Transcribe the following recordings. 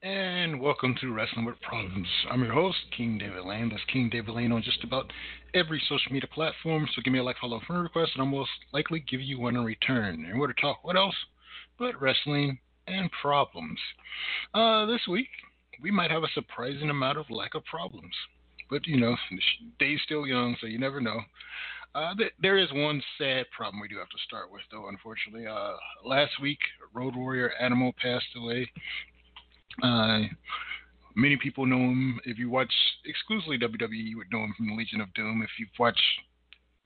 And welcome to Wrestling with Problems. I'm your host, King David Lane. That's King David Lane on just about every social media platform. So give me a like, follow, friend request, and I'll most likely give you one in return. And we're to talk what else but wrestling and problems. Uh, this week, we might have a surprising amount of lack of problems. But, you know, the day's still young, so you never know. Uh, th- there is one sad problem we do have to start with, though, unfortunately. Uh, last week, Road Warrior Animal passed away. Uh, many people know him. If you watch exclusively WWE, you would know him from the Legion of Doom. If you've watched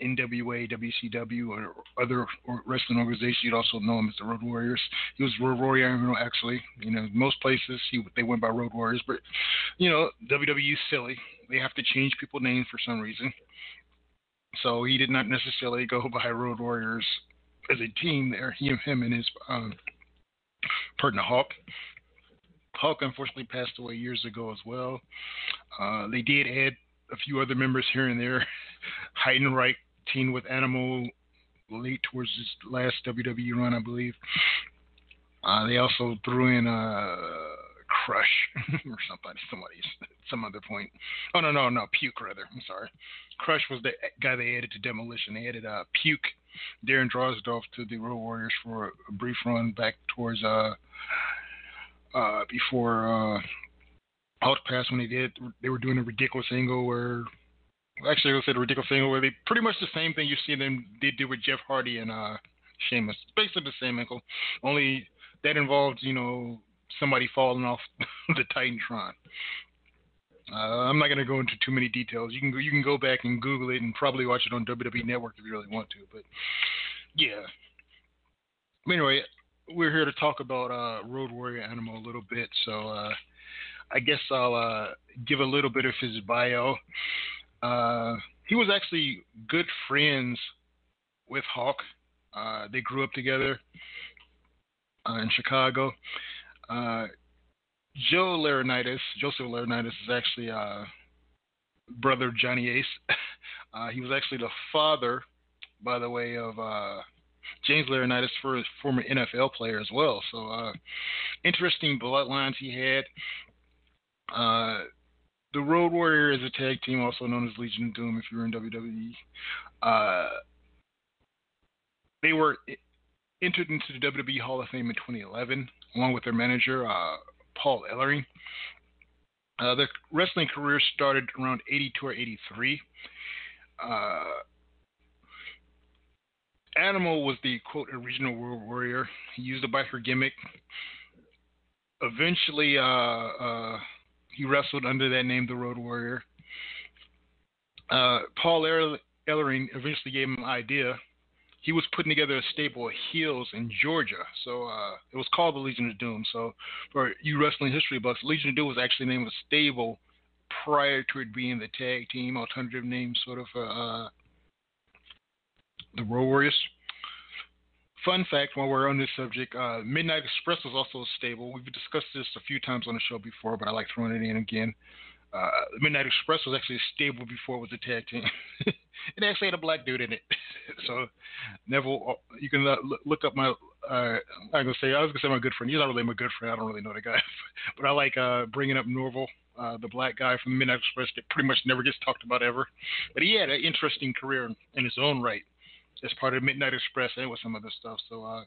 NWA, WCW, or other wrestling organizations, you'd also know him as the Road Warriors. He was Road Warrior, actually. You know, most places he they went by Road Warriors, but you know, WWE is silly. They have to change people names for some reason. So he did not necessarily go by Road Warriors as a team there. He, him, and his um, partner Hawk. Hawk unfortunately passed away years ago as well. Uh, they did add a few other members here and there. Heidenreich teamed with Animal late towards his last WWE run, I believe. Uh, they also threw in uh, Crush or somebody, somebody's some other point. Oh no, no, no, Puke rather. I'm sorry. Crush was the guy they added to Demolition. They added uh, Puke, Darren Drozdov to the Road Warriors for a brief run back towards uh, uh, before uh, passed when they did. They were doing a ridiculous angle where, actually, I said a ridiculous angle where they pretty much the same thing you see them they did with Jeff Hardy and uh, Sheamus. Basically the same angle, only that involved you know somebody falling off the Titantron. Uh, I'm not going to go into too many details. You can go, you can go back and Google it and probably watch it on WWE Network if you really want to. But yeah. Anyway, we're here to talk about uh, Road Warrior Animal a little bit, so uh, I guess I'll uh, give a little bit of his bio. Uh, he was actually good friends with Hawk. Uh, they grew up together uh, in Chicago. Joe Laurinaitis, Joseph Laurinaitis, is actually brother Johnny Ace. he was actually the father, by the way, of James Laurinaitis for former NFL player as well. So uh, interesting bloodlines he had. Uh, the Road Warrior is a tag team, also known as Legion of Doom. If you're in WWE, uh, they were entered into the WWE Hall of Fame in 2011, along with their manager uh, Paul Ellering. Uh, their wrestling career started around 82 or 83. Uh, Animal was the quote original Road Warrior. He used a biker gimmick. Eventually, uh, uh, he wrestled under that name, the Road Warrior. Uh, Paul Ellering eventually gave him an idea. He was putting together a stable of heels in Georgia, so uh, it was called the Legion of Doom. So, for you wrestling history buffs, Legion of Doom was actually named a stable prior to it being the tag team alternative name, sort of uh, the Road Warriors. Fun fact while we're on this subject, uh, Midnight Express was also a stable. We've discussed this a few times on the show before, but I like throwing it in again. Uh, Midnight Express was actually a stable before it was a tag team. it actually had a black dude in it. so Neville, you can look up my. Uh, I'm gonna say I was gonna say my good friend. He's not really my good friend. I don't really know the guy, but I like uh, bringing up Norvell, uh, the black guy from Midnight Express that pretty much never gets talked about ever. But he had an interesting career in his own right as part of Midnight Express and with some other stuff. So uh,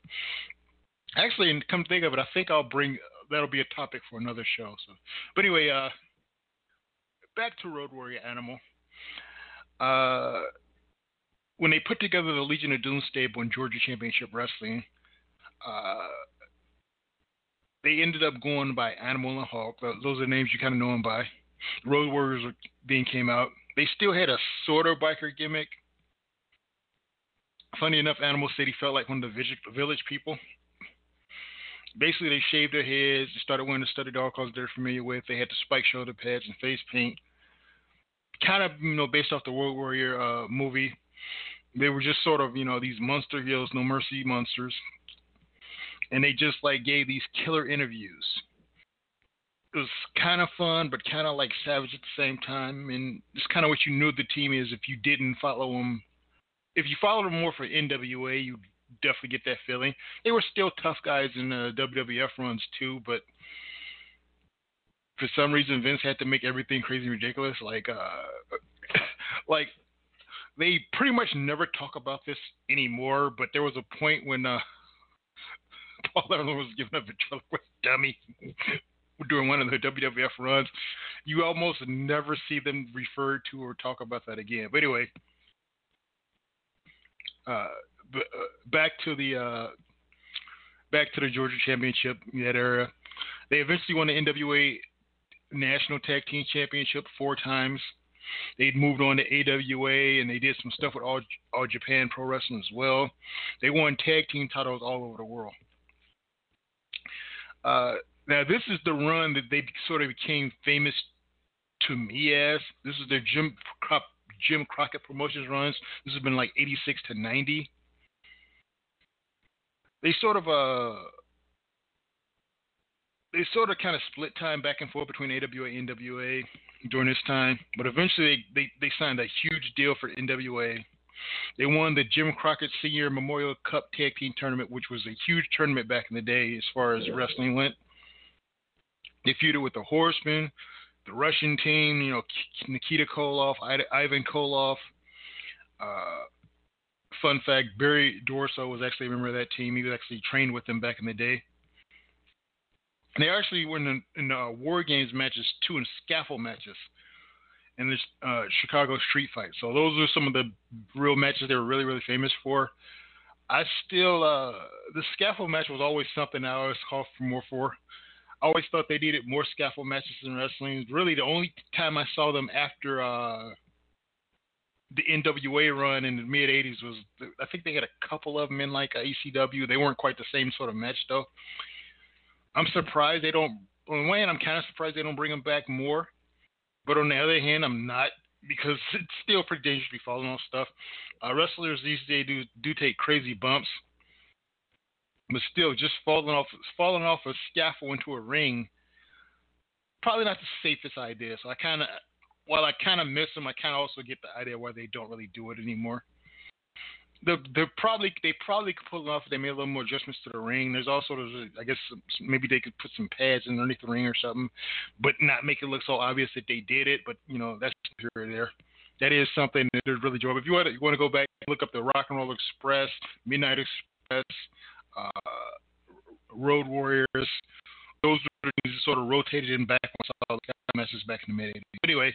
actually, come to think of it, I think I'll bring that'll be a topic for another show. So, but anyway, uh, back to Road Warrior Animal. Uh, when they put together the Legion of Doom stable in Georgia Championship Wrestling, uh, they ended up going by Animal and Hawk. Those are names you kind of know them by. Road Warriors being came out. They still had a sort of biker gimmick. Funny enough, Animal he felt like one of the village people basically they shaved their heads, they started wearing the studded dog clothes they're familiar with. They had the spike shoulder pads and face paint. Kind of, you know, based off the Road Warrior uh, movie. They were just sort of, you know, these monster heels, no mercy monsters. And they just like gave these killer interviews. It was kind of fun, but kind of like savage at the same time. And it's kind of what you knew the team is if you didn't follow them. If you followed them more for NWA, you definitely get that feeling. They were still tough guys in the WWF runs too, but for some reason Vince had to make everything crazy ridiculous. Like, uh, like they pretty much never talk about this anymore. But there was a point when uh, Paul Ellering was giving a dummy during one of the WWF runs. You almost never see them refer to or talk about that again. But anyway, uh, uh, back to the uh, back to the Georgia Championship that era. They eventually won the NWA National Tag Team Championship four times. They'd moved on to AWA and they did some stuff with All, All Japan Pro Wrestling as well. They won tag team titles all over the world. Uh, now, this is the run that they sort of became famous to me as. This is their Jim, Jim Crockett Promotions runs. This has been like 86 to 90 they sort of uh they sort of kind of split time back and forth between AWA and NWA during this time, but eventually they, they, they signed a huge deal for NWA. They won the Jim Crockett Senior Memorial Cup Tag Team Tournament, which was a huge tournament back in the day as far as wrestling went. They feuded with the Horsemen, the Russian team, you know, Nikita Koloff, Ivan Koloff, uh, fun fact: Barry Darsow was actually a member of that team. He was actually trained with them back in the day. And they actually were in, in the War Games matches too, in scaffold matches, in this uh, Chicago street fight. So those are some of the real matches they were really, really famous for. I still, uh, the scaffold match was always something I always called for more for. Always thought they needed more scaffold matches in wrestling. Really, the only time I saw them after uh, the NWA run in the mid '80s was. I think they had a couple of them in like ECW. They weren't quite the same sort of match though. I'm surprised they don't. On one hand, I'm kind of surprised they don't bring them back more. But on the other hand, I'm not because it's still pretty dangerous to be falling on stuff. Uh, wrestlers these days do do take crazy bumps, but still, just falling off falling off a scaffold into a ring, probably not the safest idea. So I kind of while I kind of miss them, I kind of also get the idea why they don't really do it anymore. The they probably they probably could pull it off they made a little more adjustments to the ring. There's also I guess maybe they could put some pads underneath the ring or something, but not make it look so obvious that they did it. But you know that's here there. That is something that is really joyful. If you want to, you want to go back and look up the Rock and Roll Express, Midnight Express, uh, Road Warriors, those are sort of rotated in back once all the matches back in the mid 80s. Anyway,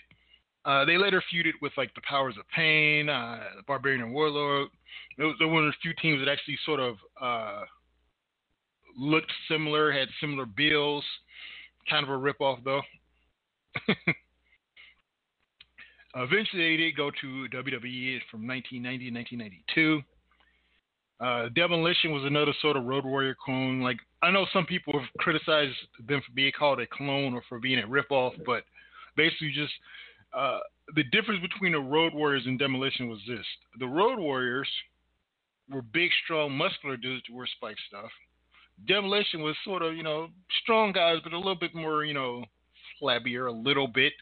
uh, they later feuded with like the Powers of Pain, uh, Barbarian and Warlord. They were one of the few teams that actually sort of uh, looked similar, had similar bills. Kind of a ripoff though. Eventually, they did go to WWE from 1990 to 1992. Uh, Demolition was another sort of Road Warrior clone. Like I know some people have criticized them for being called a clone or for being a ripoff, but basically just uh, the difference between the Road Warriors and Demolition was this: the Road Warriors were big, strong, muscular dudes who wore spike stuff. Demolition was sort of, you know, strong guys, but a little bit more, you know, flabbier, a little bit.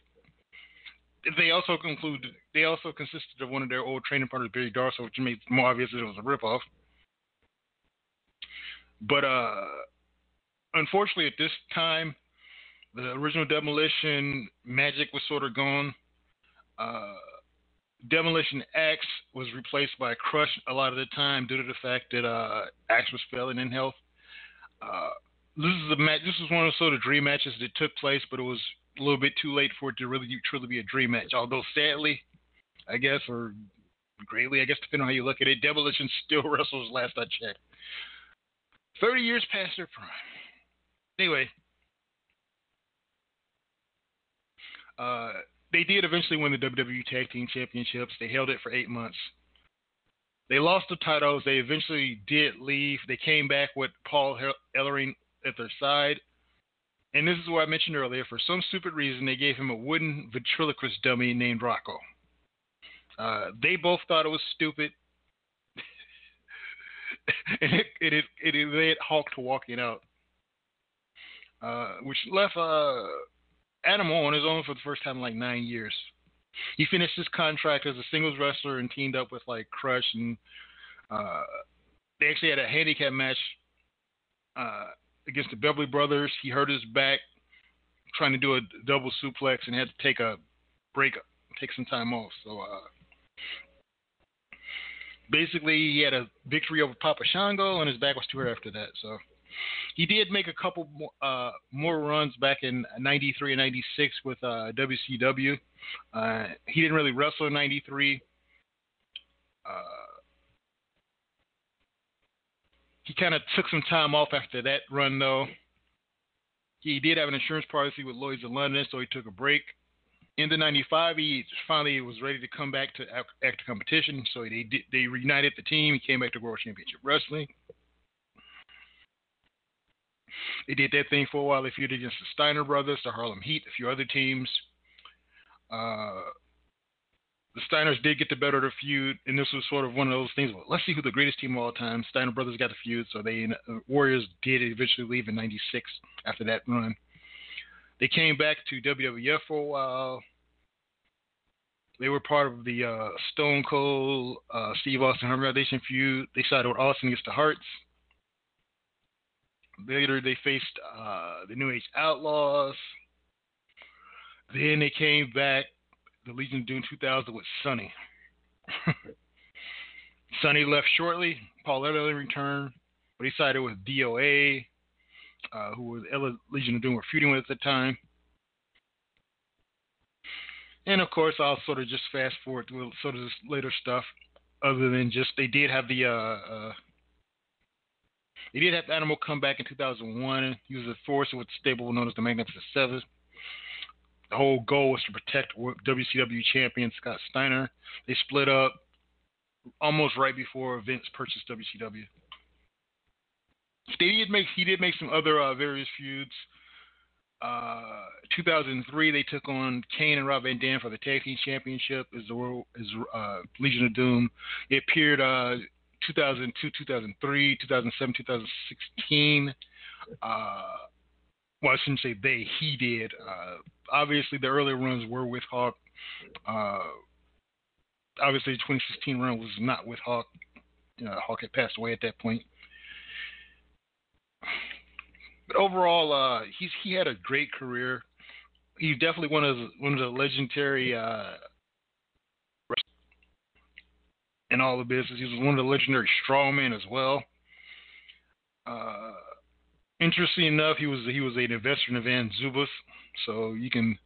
they also concluded they also consisted of one of their old training partners, Barry Darsow, which made it more obvious that it was a ripoff. But uh, unfortunately, at this time, the original Demolition magic was sort of gone. Uh, Demolition Axe was replaced by Crush a lot of the time due to the fact that uh, Axe was failing in health. Uh, this is a match. This was one of the sort of dream matches that took place, but it was a little bit too late for it to really truly be a dream match. Although sadly, I guess, or greatly, I guess, depending on how you look at it, Demolition still wrestles last I checked. Thirty years past their prime. Anyway, uh, they did eventually win the WWE Tag Team Championships. They held it for eight months. They lost the titles. They eventually did leave. They came back with Paul Ellering at their side. And this is what I mentioned earlier. For some stupid reason, they gave him a wooden ventriloquist dummy named Rocco. Uh, they both thought it was stupid. and it, it, it, it led Hawk to walking out, uh, which left uh, Adam on his own for the first time in like nine years. He finished his contract as a singles wrestler and teamed up with like Crush and uh, they actually had a handicap match uh, against the Beverly Brothers. He hurt his back trying to do a double suplex and had to take a break, take some time off. So uh, basically, he had a victory over Papa Shango, and his back was too hurt after that. So he did make a couple more, uh, more runs back in '93 and '96 with uh, WCW. Uh, he didn't really wrestle in '93. Uh, he kind of took some time off after that run, though. He did have an insurance policy with Lloyd's of London, so he took a break. In the '95, he finally was ready to come back to active competition, so they they reunited the team. He came back to World Championship Wrestling. They did that thing for a while. They feuded against the Steiner brothers, the Harlem Heat, a few other teams. Uh, the Steiners did get the better of the feud, and this was sort of one of those things. Well, let's see who the greatest team of all time. Steiner brothers got the feud, so they uh, Warriors did eventually leave in '96 after that run. They came back to WWF for a while. They were part of the uh, Stone Cold, uh, Steve Austin Hart Foundation feud. They sided with Austin against the Harts. Later, they faced uh, the New Age Outlaws. Then they came back, the Legion of Doom 2000 with Sunny. Sunny left shortly. Paul Ellering returned, but he sided with DOA, uh, who was Ella Legion of Doom were feuding with at the time. And of course, I'll sort of just fast forward to sort of this later stuff, other than just they did have the uh, uh, they did have the Animal come back in 2001. He was a force with stable known as the Magnificent Seven. The whole goal was to protect WCW champion Scott Steiner. They split up almost right before Vince purchased WCW. They did make he did make some other uh, various feuds. Uh, 2003, they took on Kane and Rob Van Dam for the tag team championship as the world as uh, Legion of Doom. It appeared uh, 2002, 2003, 2007, 2016. Uh, well, I shouldn't say they, he did. Uh, obviously, the earlier runs were with Hawk. Uh, obviously, the 2016 run was not with Hawk. Hawk had passed away at that point. But overall, uh, he's he had a great career. He's definitely one of the, one of the legendary uh, in all the business. He was one of the legendary strongmen as well. Uh, interesting enough, he was he was an investor in Van Zubaz, so you can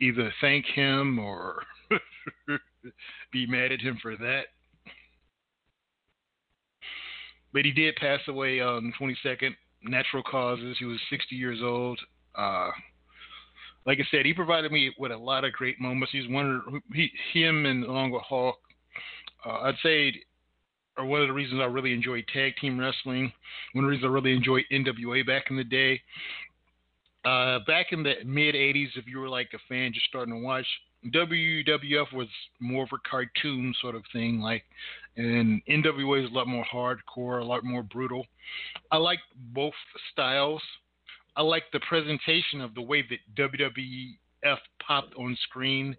either thank him or be mad at him for that. But he did pass away on the 22nd, natural causes. He was 60 years old. Uh, like I said, he provided me with a lot of great moments. He's one of he, him and along with Hawk uh, I'd say or one of the reasons I really enjoyed tag team wrestling. One of the reasons I really enjoyed NWA back in the day. Uh, back in the mid 80s, if you were like a fan just starting to watch, WWF was more of a cartoon sort of thing, like, and NWA is a lot more hardcore, a lot more brutal. I like both styles. I like the presentation of the way that WWF popped on screen.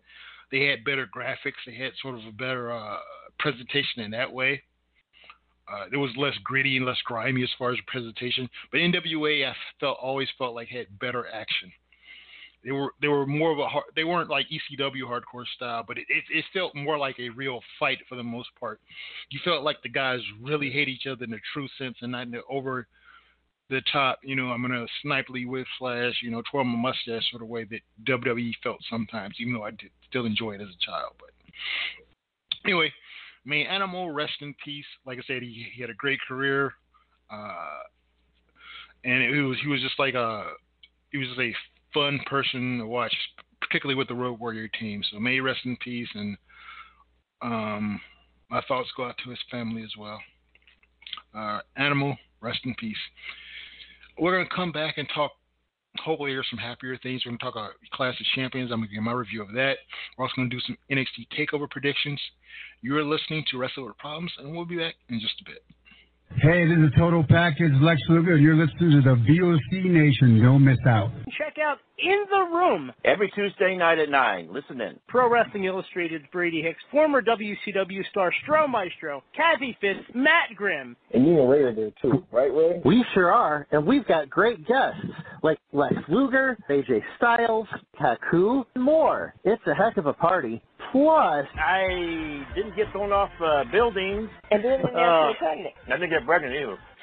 They had better graphics. They had sort of a better uh, presentation in that way. Uh, it was less gritty and less grimy as far as presentation. But NWA, I felt always felt like had better action. They were they were more of a hard, they weren't like ECW hardcore style, but it, it, it felt more like a real fight for the most part. You felt like the guys really hate each other in the true sense and not in the over the top, you know, I'm gonna snipely with slash, you know, twirl my mustache sort of way that WWE felt sometimes, even though I did still enjoy it as a child. But anyway, mean, Animal, rest in peace. Like I said, he, he had a great career, uh, and it was he was just like a he was just a fun person to watch, particularly with the Road Warrior team. So may rest in peace, and um, my thoughts go out to his family as well. Uh, Animal, rest in peace. We're going to come back and talk. Hopefully, hear some happier things. We're going to talk about Clash of Champions. I'm going to give my review of that. We're also going to do some NXT Takeover predictions. You're listening to Wrestle with Problems, and we'll be back in just a bit. Hey, this is Total Package Lex Luger. You're listening to the VOC Nation. Don't miss out. Check out In the Room every Tuesday night at 9. Listen in. Pro Wrestling Illustrated, Brady Hicks, former WCW star Stro Maestro, Kathy Fitz, Matt Grimm. And you and Ray are there too, right, Ray? We sure are, and we've got great guests like Lex Luger, AJ Styles, Haku, and more. It's a heck of a party. Plus, I didn't get thrown off uh, buildings. And then when Uh, you're pregnant. I didn't get pregnant either.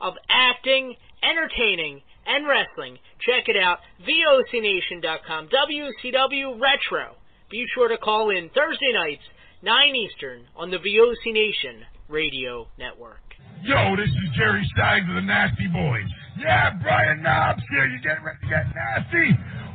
of acting, entertaining, and wrestling. Check it out. VOCNation.com. WCW Retro. Be sure to call in Thursday nights, 9 Eastern, on the VOC Nation Radio Network. Yo, this is Jerry Stein of the Nasty Boys. Yeah, Brian Knobs here. You getting ready to get nasty?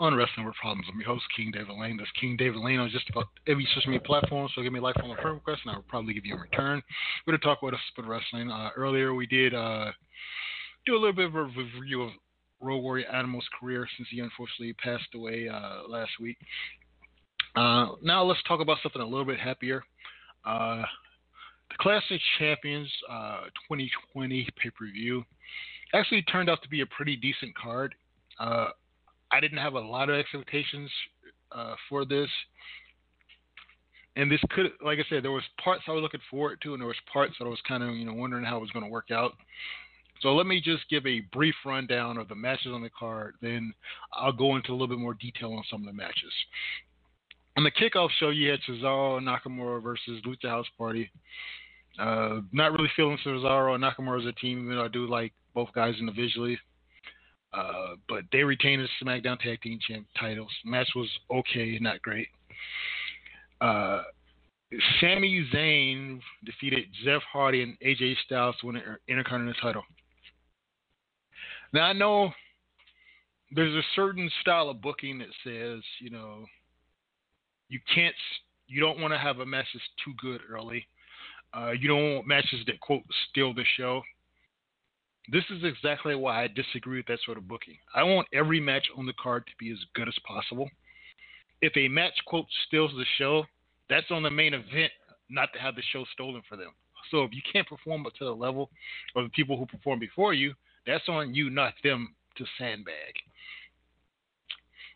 on Wrestling with Problems. I'm your host, King David Lane. That's King David Lane on just about every social media platform. So give me a like, follow, friend request, and I will probably give you a return. We're going to talk about sport wrestling. Uh, earlier, we did uh, do a little bit of a review of Road Warrior Animal's career since he unfortunately passed away uh, last week. Uh, now let's talk about something a little bit happier. Uh, the Clash of Champions 2020 uh, pay-per-view actually turned out to be a pretty decent card. Uh, I didn't have a lot of expectations uh, for this, and this could, like I said, there was parts I was looking forward to, and there was parts that I was kind of, you know, wondering how it was going to work out. So let me just give a brief rundown of the matches on the card, then I'll go into a little bit more detail on some of the matches. On the kickoff show, you had Cesaro Nakamura versus Lucha House Party. Uh, not really feeling Cesaro and Nakamura as a team, even though I do like both guys individually. Uh, but they retained the SmackDown Tag Team Champ titles. Match was okay, not great. Uh, Sami Zayn defeated Jeff Hardy and AJ Styles to win the Intercontinental title. Now I know there's a certain style of booking that says, you know, you can't, you don't want to have a match that's too good early. Uh, you don't want matches that quote steal the show. This is exactly why I disagree with that sort of booking. I want every match on the card to be as good as possible. If a match quote steals the show, that's on the main event, not to have the show stolen for them. So if you can't perform up to the level of the people who performed before you, that's on you, not them, to sandbag.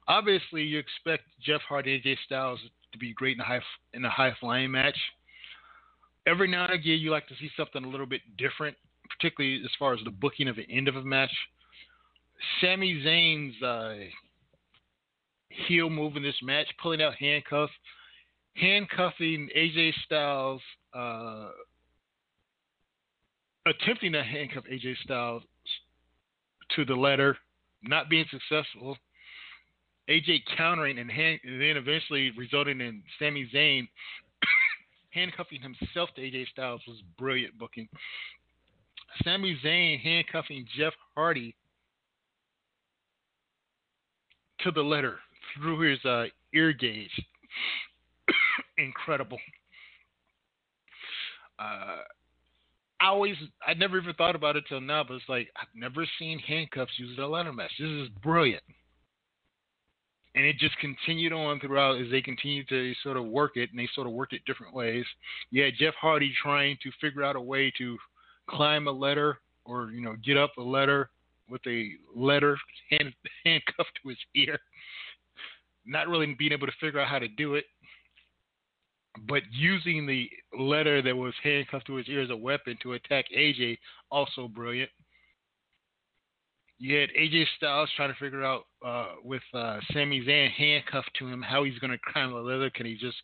Obviously, you expect Jeff Hardy AJ Styles to be great in a high in a high flying match. Every now and again, you like to see something a little bit different, particularly as far as the booking of the end of a match. Sami Zayn's uh, heel move in this match, pulling out handcuffs, handcuffing AJ Styles, uh, attempting to handcuff AJ Styles to the letter, not being successful. AJ countering and, hand, and then eventually resulting in Sami Zayn handcuffing himself to AJ Styles was brilliant booking. Sami Zayn handcuffing Jeff Hardy to the letter through his uh, ear gauge. Incredible. Uh, I always, I never even thought about it till now, but it's like I've never seen handcuffs used in a ladder match. This is brilliant. And it just continued on throughout as they continued to sort of work it, and they sort of worked it different ways. You had Jeff Hardy trying to figure out a way to climb a ladder or you know get up a ladder with a letter hand, handcuffed to his ear, not really being able to figure out how to do it but using the letter that was handcuffed to his ear as a weapon to attack AJ, also brilliant. You had AJ Styles trying to figure out uh, with uh, Sami Zayn handcuffed to him how he's going to climb the ladder. Can he just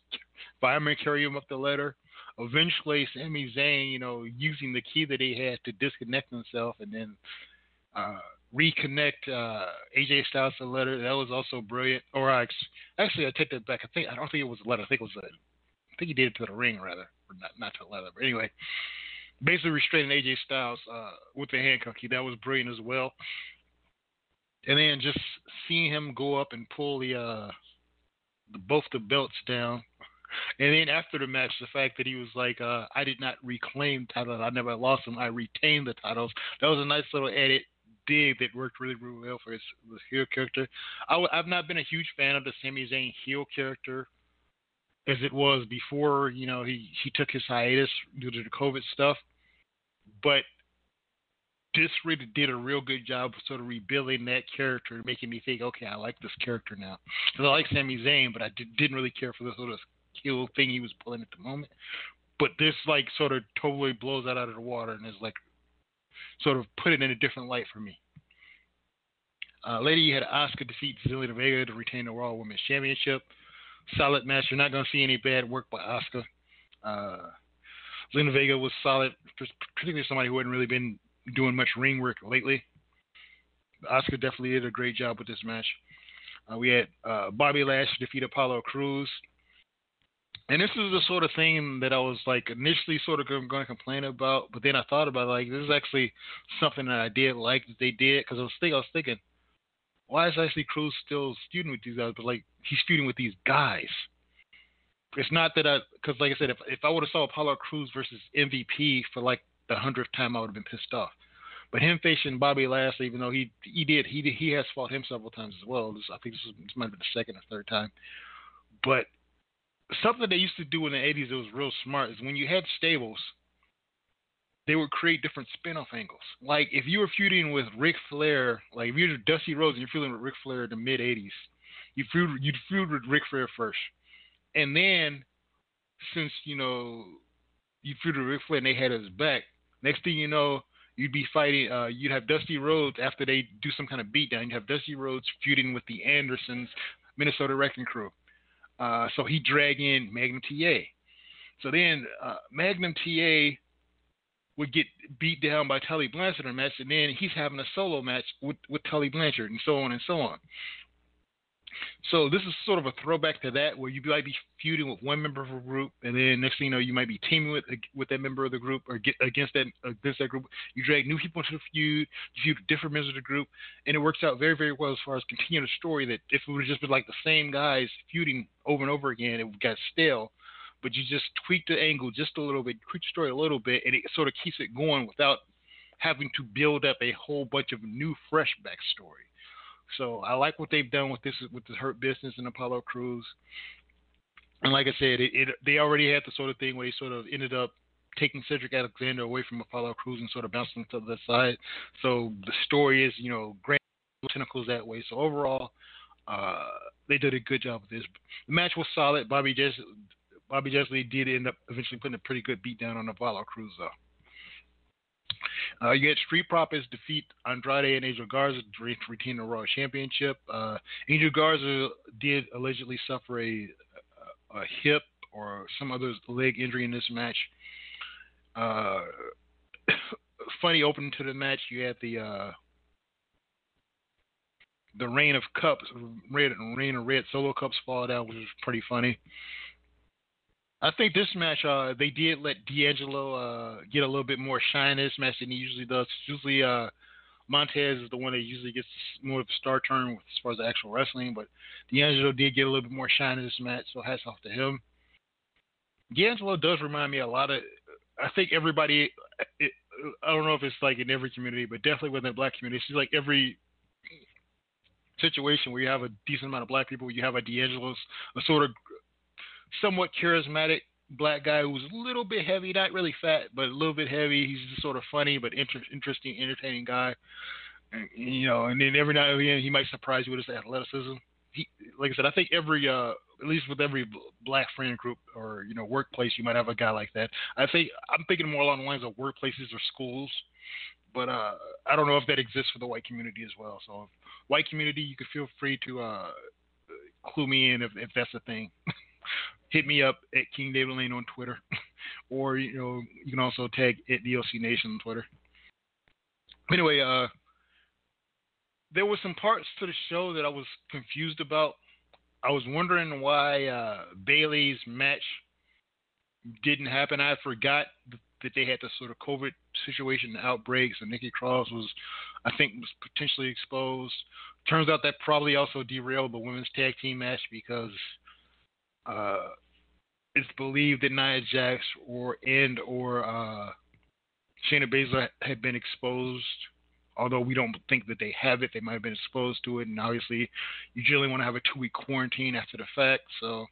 fireman carry him up the ladder? Eventually, Sami Zayn, you know, using the key that he had to disconnect himself and then uh, reconnect uh, AJ Styles to the ladder. That was also brilliant. Or I, actually, I take that back. I think I don't think it was a letter. I think it was a, I think he did it to the ring rather, or not not to leather. But anyway, basically restraining AJ Styles uh, with the handcuff key. That was brilliant as well. And then just seeing him go up and pull the, uh, the both the belts down. And then after the match, the fact that he was like, uh, I did not reclaim titles. I never lost them. I retained the titles. That was a nice little edit dig that worked really, really well for his, his heel character. i w- I've not been a huge fan of the Sami Zayn heel character as it was before. You know, he he took his hiatus due to the COVID stuff, but this really did a real good job of sort of rebuilding that character, making me think, okay, I like this character now. Because I like Sami Zayn, but I did, didn't really care for the sort of kill thing he was pulling at the moment. But this like sort of totally blows that out of the water and is like sort of put it in a different light for me. Uh, later, you had Asuka defeat Zelina Vega to retain the Raw Women's Championship solid match. You're not going to see any bad work by Asuka. Uh, Zelina Vega was solid, particularly somebody who hadn't really been doing much ring work lately. Asuka definitely did a great job with this match. Uh, we had uh, Bobby Lash defeat Apollo Crews. And this is the sort of thing that I was like initially sort of going to complain about, but then I thought about like this is actually something that I did like that they did because I was thinking, I was thinking, why is Ashley Cruz still feuding with these guys? But like he's feuding with these guys. It's not that I, because like I said, if if I would have saw Apollo Crews versus MVP for like the hundredth time, I would have been pissed off. But him facing Bobby Lashley, even though he he did he he has fought him several times as well. This, I think this, was, this might be the second or third time. But something they used to do in the '80s that was real smart is when you had stables they would create different spin-off angles. Like if you were feuding with Ric Flair, like if you're Dusty Rhodes and you're feuding with Ric Flair in the mid '80s, you feud you'd feud with Ric Flair first, and then since you know you feud with Ric Flair and they had his back, next thing you know you'd be fighting. Uh, you'd have Dusty Rhodes after they do some kind of beatdown. You'd have Dusty Rhodes feuding with the Andersons, Minnesota Wrecking Crew. Uh, so he drag in Magnum TA. So then uh, Magnum TA would get beat down by Tully Blanchard in a match, and then he's having a solo match with with Tully Blanchard, and so on and so on. So this is sort of a throwback to that, where you might be feuding with one member of a group, and then next thing you know, you might be teaming with with that member of the group or get against that against that group. You drag new people into the feud, you feud different members of the group, and it works out very very well as far as continuing the story. That if it would just been like the same guys feuding over and over again, it would got stale. But you just tweak the angle just a little bit, tweak the story a little bit, and it sort of keeps it going without having to build up a whole bunch of new fresh backstory. So I like what they've done with this with the Hurt Business and Apollo Crews. And like I said, it, it they already had the sort of thing where they sort of ended up taking Cedric Alexander away from Apollo Crews and sort of bouncing to the side. So the story is, you know, grand tentacles that way. So overall, uh, they did a good job with this. The match was solid. Bobby Jess, Bobby Jessley did end up eventually putting a pretty good beat down on Apollo Crews though. Uh, you had Street Profits defeat Andrade and Angel Garza to retain the Raw Championship. Uh, Angel Garza did allegedly suffer a, a, hip or some other leg injury in this match. Uh, funny opening to the match, you had the uh, the Reign of Cups, red of Red solo cups fall down, which was pretty funny. I think this match, uh, they did let D'Angelo uh, get a little bit more shine in this match than he usually does. Usually, uh, Montez is the one that usually gets more of a star turn as far as the actual wrestling, but D'Angelo did get a little bit more shine in this match, so hats off to him. D'Angelo does remind me a lot of. I think everybody. It, I don't know if it's like in every community, but definitely within the black community, it's like every situation where you have a decent amount of black people, you have a D'Angelo's, a sort of somewhat charismatic black guy who's a little bit heavy, not really fat, but a little bit heavy. He's just sort of funny, but inter- interesting, entertaining guy. And, you know, and then every now and then he might surprise you with his athleticism. He, like I said, I think every, uh, at least with every black friend group or you know workplace, you might have a guy like that. I think I'm thinking more along the lines of workplaces or schools, but uh, I don't know if that exists for the white community as well. So, white community, you could feel free to uh, clue me in if, if that's a thing. hit me up at King David Lane on Twitter, or you know you can also tag at VOC Nation on Twitter. Anyway, uh, there were some parts to the show that I was confused about. I was wondering why uh, Bayley's match didn't happen. I forgot that they had this sort of COVID situation outbreaks, and Nikki Cross was, I think, was potentially exposed. Turns out that probably also derailed the women's tag team match because uh, it's believed that Nia Jax or and or uh, Shayna Baszler had been exposed. Although we don't think that they have it, they might have been exposed to it, and obviously, you generally want to have a two-week quarantine after the fact. So,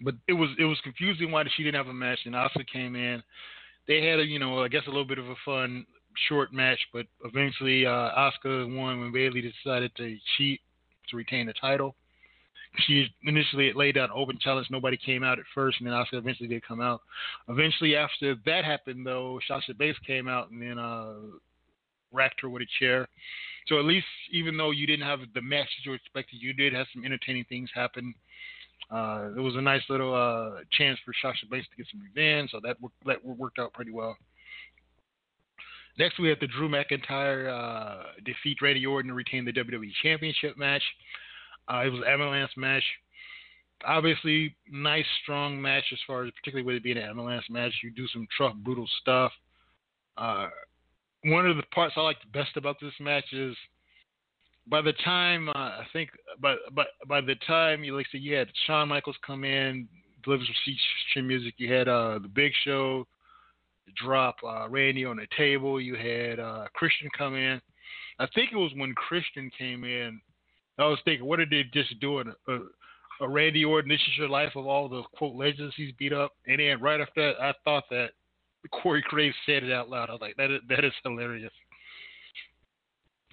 but it was it was confusing why she didn't have a match, and Asuka came in. They had a you know I guess a little bit of a fun short match, but eventually uh, Asuka won when Bayley decided to cheat to retain the title she initially laid out open challenge. Nobody came out at first, and then Asuka eventually did come out. Eventually, after that happened, though, Sasha Banks came out and then uh, racked her with a chair. So at least, even though you didn't have the match that you expected, you did have some entertaining things happen. Uh, it was a nice little uh, chance for Sasha Banks to get some revenge, so that that worked out pretty well. Next, we had the Drew McIntyre uh, defeat Randy Orton to retain the WWE Championship match. Uh, it was an ambulance match. Obviously, nice, strong match as far as particularly with it being an ambulance match. You do some tough, brutal stuff. Uh, one of the parts I like the best about this match is by the time uh, I think by by by the time you like say you had Shawn Michaels come in, deliver some stream music. You had uh, the Big Show drop uh, Randy on the table. You had uh, Christian come in. I think it was when Christian came in I was thinking, what did they just do? A, a, Randy Orton, this is your life of all the quote legends he's beat up. And then right after that, I thought that Corey Graves said it out loud. I was like, that is, that is hilarious.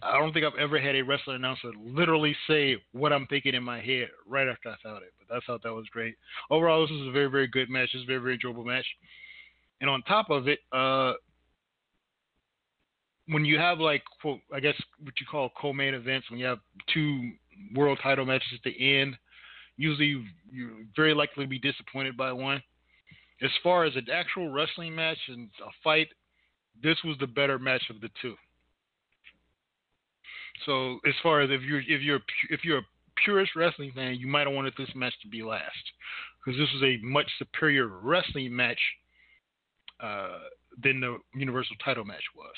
I don't think I've ever had a wrestler announcer literally say what I'm thinking in my head right after I thought it. But I thought that was great. Overall, this was a very, very good match. This was a very, very enjoyable match. And on top of it, uh, when you have like quote, I guess what you call co-main events, when you have two world title matches at the end, usually you're very likely to be disappointed by one. as far as an actual wrestling match and a fight, this was the better match of the two. So as far as if you're if you're if you're a purist wrestling fan, you might have wanted this match to be last because this was a much superior wrestling match uh, than the Universal Title match was.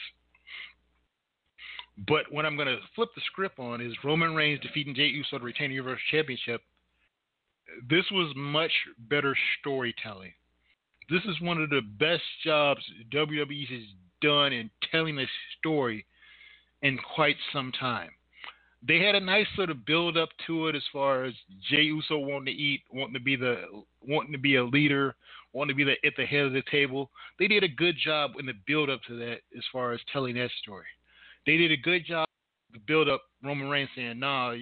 But what I'm going to flip the script on is Roman Reigns defeating Jey Uso to retain the Universal Championship. This was much better storytelling. This is one of the best jobs WWE has done in telling a story in quite some time. They had a nice sort of build up to it as far as Jey Uso wanting to eat, wanting to be the wanting to be a leader, wanting to be the, at the head of the table. They did a good job in the build up to that as far as telling that story. They did a good job to build up Roman Reigns saying, "Nah,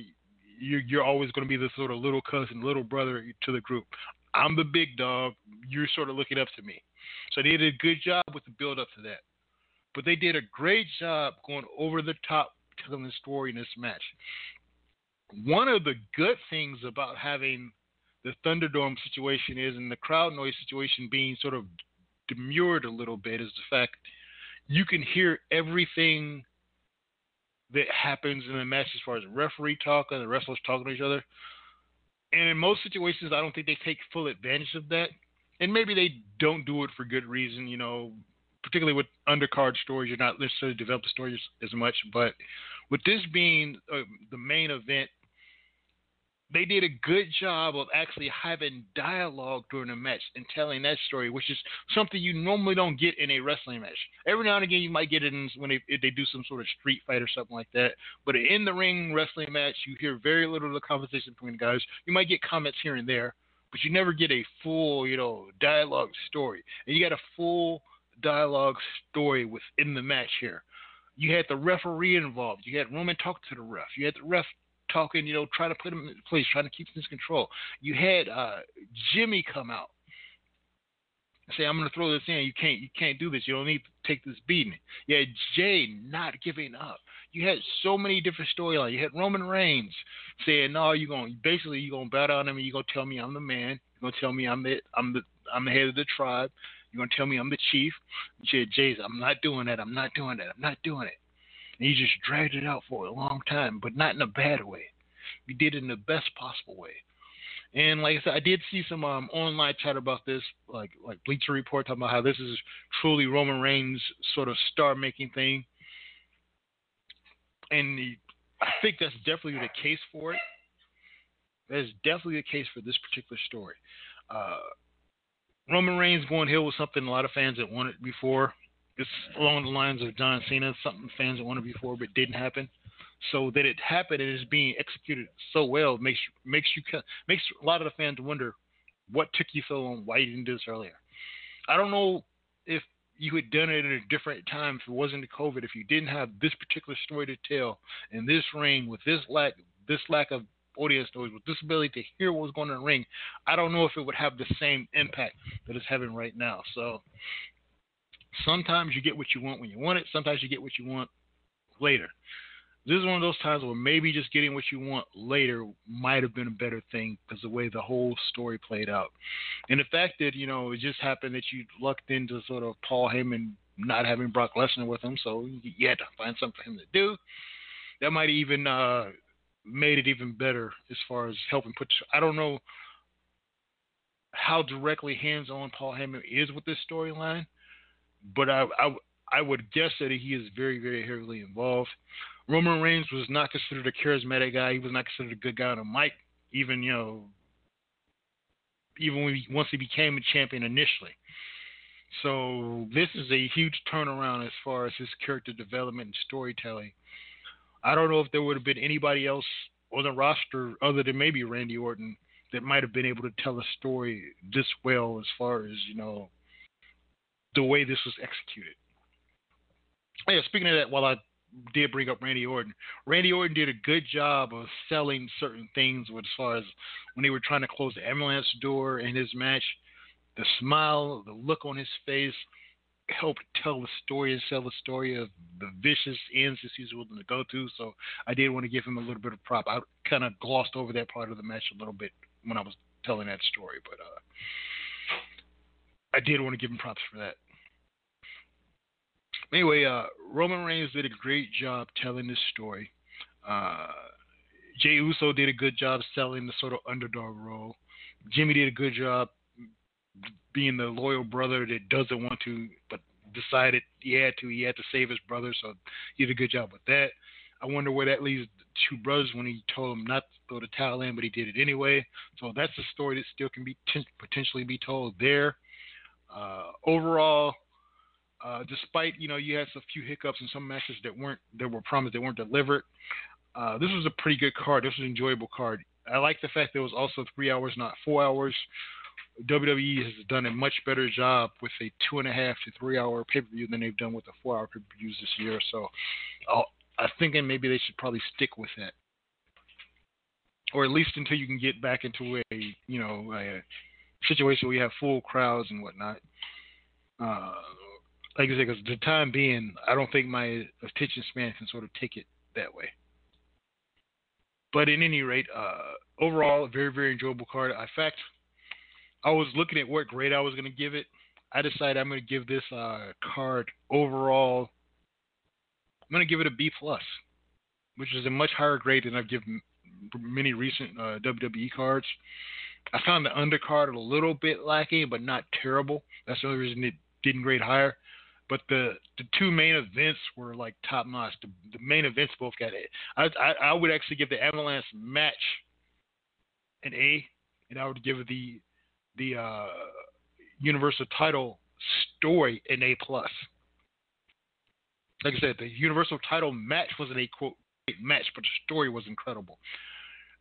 you're, you're always going to be the sort of little cousin, little brother to the group. I'm the big dog. You're sort of looking up to me." So they did a good job with the build up to that. But they did a great job going over the top telling the story in this match. One of the good things about having the Thunderdome situation is, and the crowd noise situation being sort of demurred a little bit, is the fact you can hear everything that happens in the match as far as referee talk and the wrestlers talking to each other. And in most situations, I don't think they take full advantage of that. And maybe they don't do it for good reason, you know, particularly with undercard stories, you're not necessarily developing stories as much. But with this being uh, the main event, they did a good job of actually having dialogue during the match and telling that story, which is something you normally don't get in a wrestling match. Every now and again, you might get it in when they, they do some sort of street fight or something like that. But in the ring wrestling match, you hear very little of the conversation between the guys. You might get comments here and there, but you never get a full, you know, dialogue story. And you got a full dialogue story within the match here. You had the referee involved. You had Roman talk to the ref. You had the ref talking, you know, trying to put him in place, trying to keep his control. You had uh, Jimmy come out and say, "I'm going to throw this in. You can't, you can't do this. You don't need to take this beating." You had Jey not giving up. You had so many different storylines. You had Roman Reigns saying, "No, you're going basically you're going to bow down to me. You're going to tell me I'm the man. You're going to tell me I'm the I'm the I'm the head of the tribe. You're gonna tell me I'm the chief? You said, Jay's, I'm not doing that. I'm not doing that. I'm not doing it. And he just dragged it out for a long time, but not in a bad way. He did it in the best possible way. And like I said, I did see some um, online chat about this, like like Bleacher Report talking about how this is truly Roman Reigns' sort of star-making thing. And the, I think that's definitely the case for it. That is definitely the case for this particular story. Uh, Roman Reigns going heel was something a lot of fans had wanted before. It's along the lines of John Cena, something fans wanted before but didn't happen. So that it happened and is being executed so well makes makes you makes a lot of the fans wonder what took you so long. Why you didn't do this earlier? I don't know if you had done it at a different time if it wasn't the COVID. If you didn't have this particular story to tell in this ring with this lack this lack of audience noise, with this ability to hear what's going on in the ring, I don't know if it would have the same impact that it's having right now. So sometimes you get what you want when you want it. Sometimes you get what you want later. This is one of those times where maybe just getting what you want later might have been a better thing because the way the whole story played out. And the fact that, you know, it just happened that you lucked into sort of Paul Heyman not having Brock Lesnar with him, so you had to find something for him to do. That might even uh, made it even better as far as helping put. I don't know how directly hands-on Paul Heyman is with this storyline, but I, I I would guess that he is very very heavily involved. Roman Reigns was not considered a charismatic guy. He was not considered a good guy on the mic, even you know, even when he, once he became a champion initially. So this is a huge turnaround as far as his character development and storytelling. I don't know if there would have been anybody else on the roster other than maybe Randy Orton that might have been able to tell a story this well as far as, you know, the way this was executed. Yeah, speaking of that, while I did bring up Randy Orton, Randy Orton did a good job of selling certain things as far as when they were trying to close the ambulance door in his match, the smile, the look on his face, helped tell the story and sell the story of the vicious ends that he's willing to go to. So I did want to give him a little bit of prop. I kind of glossed over that part of the match a little bit when I was telling that story, but uh, I did want to give him props for that. Anyway, uh, Roman Reigns did a great job telling this story. Uh, Jey Uso did a good job selling the sort of underdog role. Jimmy did a good job being the loyal brother that doesn't want to, but decided he had to. He had to save his brother, so he did a good job with that. I wonder where that leaves the two brothers when he told them not to throw the towel in, but he did it anyway. So that's a story that still can be t- potentially be told there. Uh, overall, uh, despite you know you had a few hiccups in some matches that weren't that were promised that weren't delivered, uh, this was a pretty good card. This was an enjoyable card. I like the fact that it was also three hours, not four hours. WWE has done a much better job with a two and a half to three hour pay per view than they've done with the four hour pay per views this year. So I'll, I'm thinking maybe they should probably stick with that, or at least until you can get back into a you know a situation where you have full crowds and whatnot. Uh, like I said, because the time being, I don't think my attention span can sort of take it that way. But in any rate, uh, overall, a very, very enjoyable card. In fact, I was looking at what grade I was going to give it. I decided I'm going to give this uh, card overall. I'm going to give it a B plus, which is a much higher grade than I've given many recent uh, WWE cards. I found the undercard a little bit lacking, but not terrible. That's the only reason it didn't grade higher. But the the two main events were like top notch. The, the main events both got it. I, I I would actually give the Ambulance match an A, and I would give the the uh, Universal title story an A plus. Like I said, the Universal title match wasn't a quote match, but the story was incredible.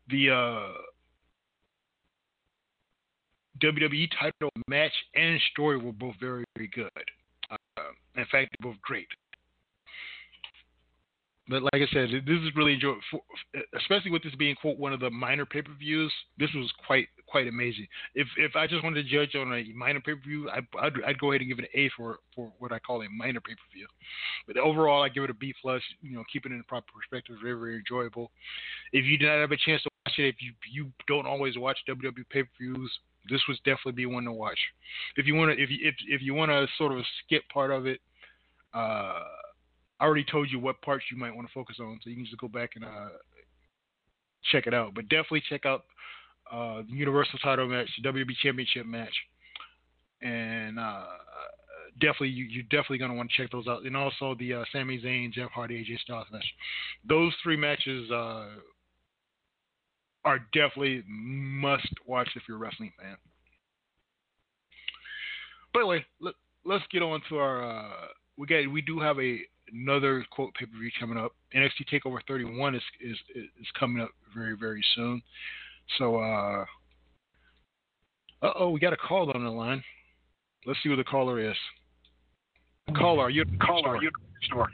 The uh, WWE title match and story were both very, very good. Uh, in fact, they're both great. But like I said, this is really enjoyable, especially with this being quote one of the minor pay per views. This was quite quite amazing. If if I just wanted to judge on a minor pay per view, I'd, I'd, go ahead and give it an A for for what I call a minor pay per view. But overall, I give it a B plus. You know, keeping it in proper perspective, very very enjoyable. If you did not have a chance to watch it, if you you don't always watch WWE pay per views, this was definitely be one to watch. If you want to, if you if if you want to sort of skip part of it, uh I already told you what parts you might want to focus on, so you can just go back and uh, check it out. But definitely check out uh, the Universal Title match, the WWE Championship match, and uh, definitely you you're definitely gonna want to check those out. And also the uh, Sami Zayn, Jeff Hardy, AJ Styles match. Those three matches uh, are definitely must watch if you're a wrestling fan. But anyway, let, us get on to our. Uh, we got we do have a another quote pay per view coming up. NXT Takeover 31 is, is is coming up very very soon. So uh oh, we got a call on the line. Let's see who the caller is. Caller, you caller? You store?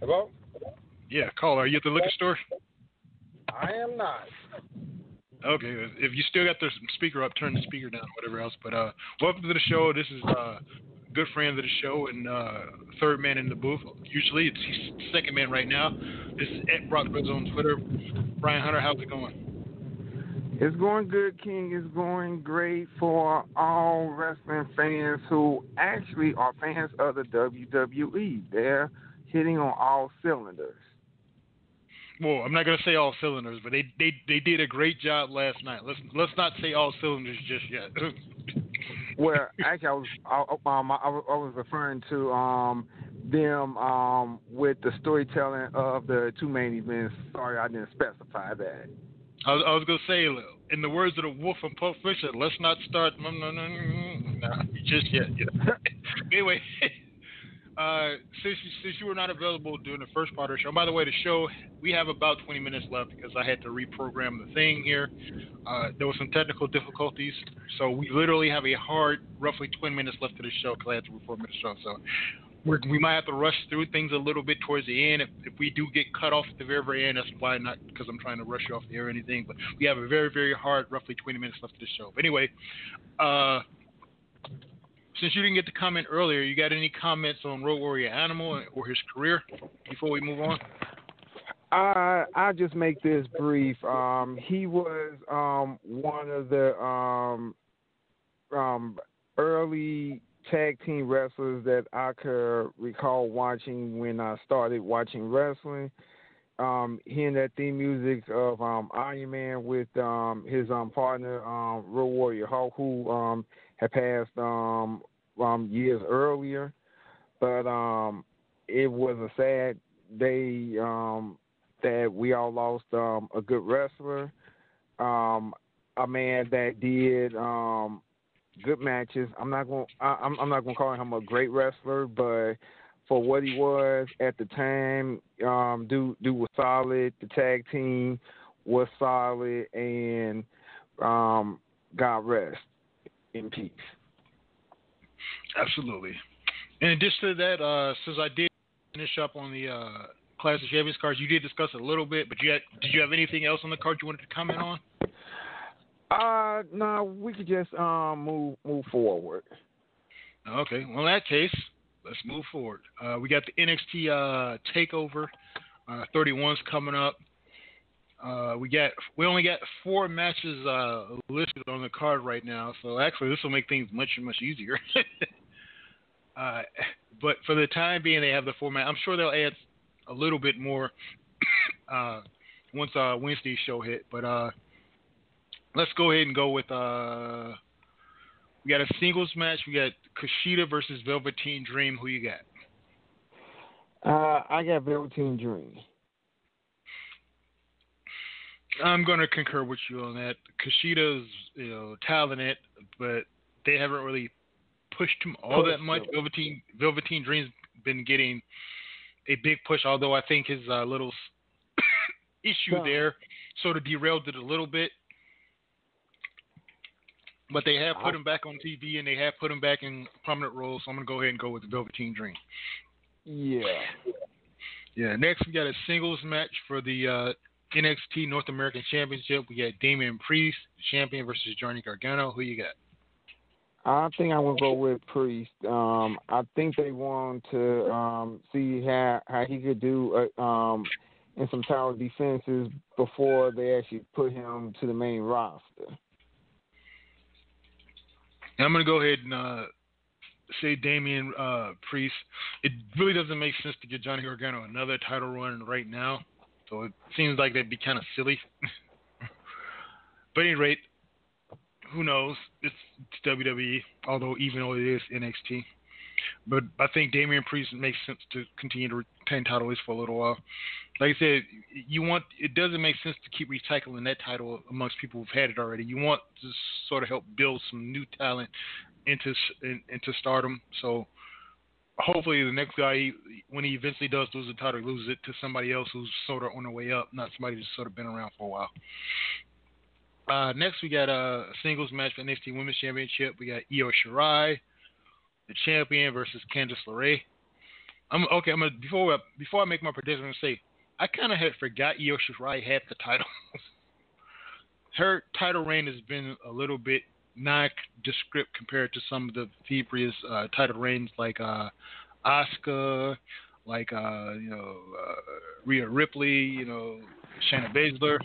Hello. Yeah, caller. Are you at the liquor store? I am not. Okay, if you still got the speaker up, turn the speaker down, whatever else. But uh, welcome to the show. This is uh, good friend of the show and uh, third man in the booth. Usually it's he's second man right now. This is at Brock Reds on Twitter. Brian Hunter, how's it going? It's going good, King. It's going great for all wrestling fans who actually are fans of the WWE. They're hitting on all cylinders. Well, I'm not gonna say all cylinders, but they they they did a great job last night. Let's let's not say all cylinders just yet. well, actually, I was I, um, I, I was referring to um, them um, with the storytelling of the two main events. Sorry, I didn't specify that. I was, I was gonna say, in the words of the Wolf and Pulp Fiction, let's not start no, no, no, no, no, just yet. anyway, uh, since you, since you were not available during the first part of the show. By the way, the show we have about 20 minutes left because I had to reprogram the thing here. Uh, there were some technical difficulties, so we literally have a hard, roughly 20 minutes left to the show because I had to reformat the show. So we're, we might have to rush through things a little bit towards the end. If, if we do get cut off at the very, very end, that's why not because I'm trying to rush you off the air or anything. But we have a very, very hard, roughly 20 minutes left to the show. But anyway, uh, since you didn't get to comment earlier, you got any comments on Road Warrior Animal or his career before we move on? I I just make this brief. Um, he was um, one of the um, um, early tag team wrestlers that I could recall watching when I started watching wrestling. Um, hearing that theme music of um, Iron Man with um, his um, partner um, Road Warrior Hawk, who had passed um, um, years earlier, but um, it was a sad day um, that we all lost um, a good wrestler, um, a man that did um, good matches. I'm not going. I'm I'm not going to call him a great wrestler, but for what he was at the time, um, dude, dude was solid. The tag team was solid, and um, God rest in peace. Absolutely. In addition to that, uh, since I did finish up on the uh, Clash of Champions cards, you did discuss it a little bit, but you had, did you have anything else on the card you wanted to comment on? Uh, no, we could just um move move forward. Okay. Well, in that case, let's move forward. Uh, we got the NXT uh, Takeover uh, 31's coming up. Uh, we got we only got four matches uh, listed on the card right now, so actually this will make things much much easier. uh, but for the time being, they have the format. I'm sure they'll add a little bit more uh, once uh, Wednesday's show hit. But let's go ahead and go with. We got a singles match. We got Kushida versus Velveteen Dream. Who you got? I got Velveteen Dream. I'm going to concur with you on that. Kushida's, you know, talented, but they haven't really pushed him all that much. Velveteen Velveteen Dream's been getting a big push, although I think his uh, little issue No. there sort of derailed it a little bit. But they have put him back on TV and they have put him back in prominent roles, so I'm going to go ahead and go with the Velveteen Dream. Yeah. Yeah, next we got a singles match for the uh, NXT North American Championship. We got Damian Priest, champion, versus Johnny Gargano. Who you got? I think I'm gonna go with Priest. Um, I think they want to um, see how how he could do uh, um, in some tower defenses before they actually put him to the main roster. And I'm going to go ahead and uh, say Damian uh, Priest. It really doesn't make sense to get Johnny Gargano another title run right now. So it seems like that'd be kind of silly. but at any rate, who knows? It's, it's WWE, although even though it is NXT. But I think Damian Priest makes sense to continue to retain title at least for a little while. Like I said, you want it doesn't make sense to keep recycling that title amongst people who've had it already. You want to sort of help build some new talent into in, into stardom. So hopefully the next guy, when he eventually does lose the title, he loses it to somebody else who's sort of on the way up, not somebody who's sort of been around for a while. Uh, next, we got a singles match for NXT Women's Championship. We got Io Shirai, the champion, versus Candice LeRae. I'm okay. I'm gonna, before I, before I make my prediction, I'm gonna say I kind of had forgot Io Shirai had the title. Her title reign has been a little bit nondescript compared to some of the previous uh, title reigns, like uh, Asuka, like uh, you know uh, Rhea Ripley, you know Shayna Baszler.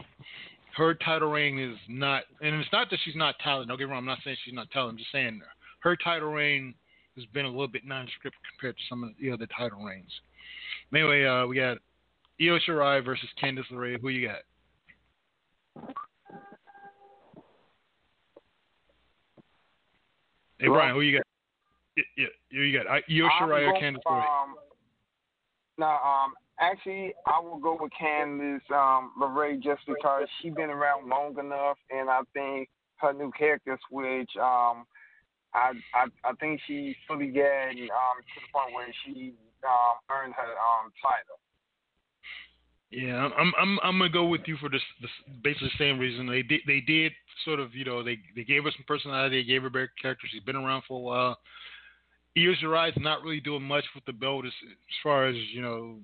Her title reign is not, and it's not that she's not talented. Don't get me wrong. I'm not saying she's not talented. I'm just saying her title reign has been a little bit nondescript compared to some of the other title reigns. Anyway, uh, we got Io Shirai versus Candice LeRae. Who you got? Hey Brian, who you got? Yeah, yeah, who you got? I- Io I'm Shirai or Candice LeRae? Um, no, um, actually, I will go with Candice um, LeRae just because she's been around long enough, and I think her new character switch. Um, I, I I think she fully getting um, to the point where she um, earned her um, title. Yeah, I'm I'm I'm gonna go with you for this, this basically the same reason. They did they did sort of you know they they gave her some personality, they gave her better character. She's been around for a while. Io Shirai's not really doing much with the belt as, as far as you know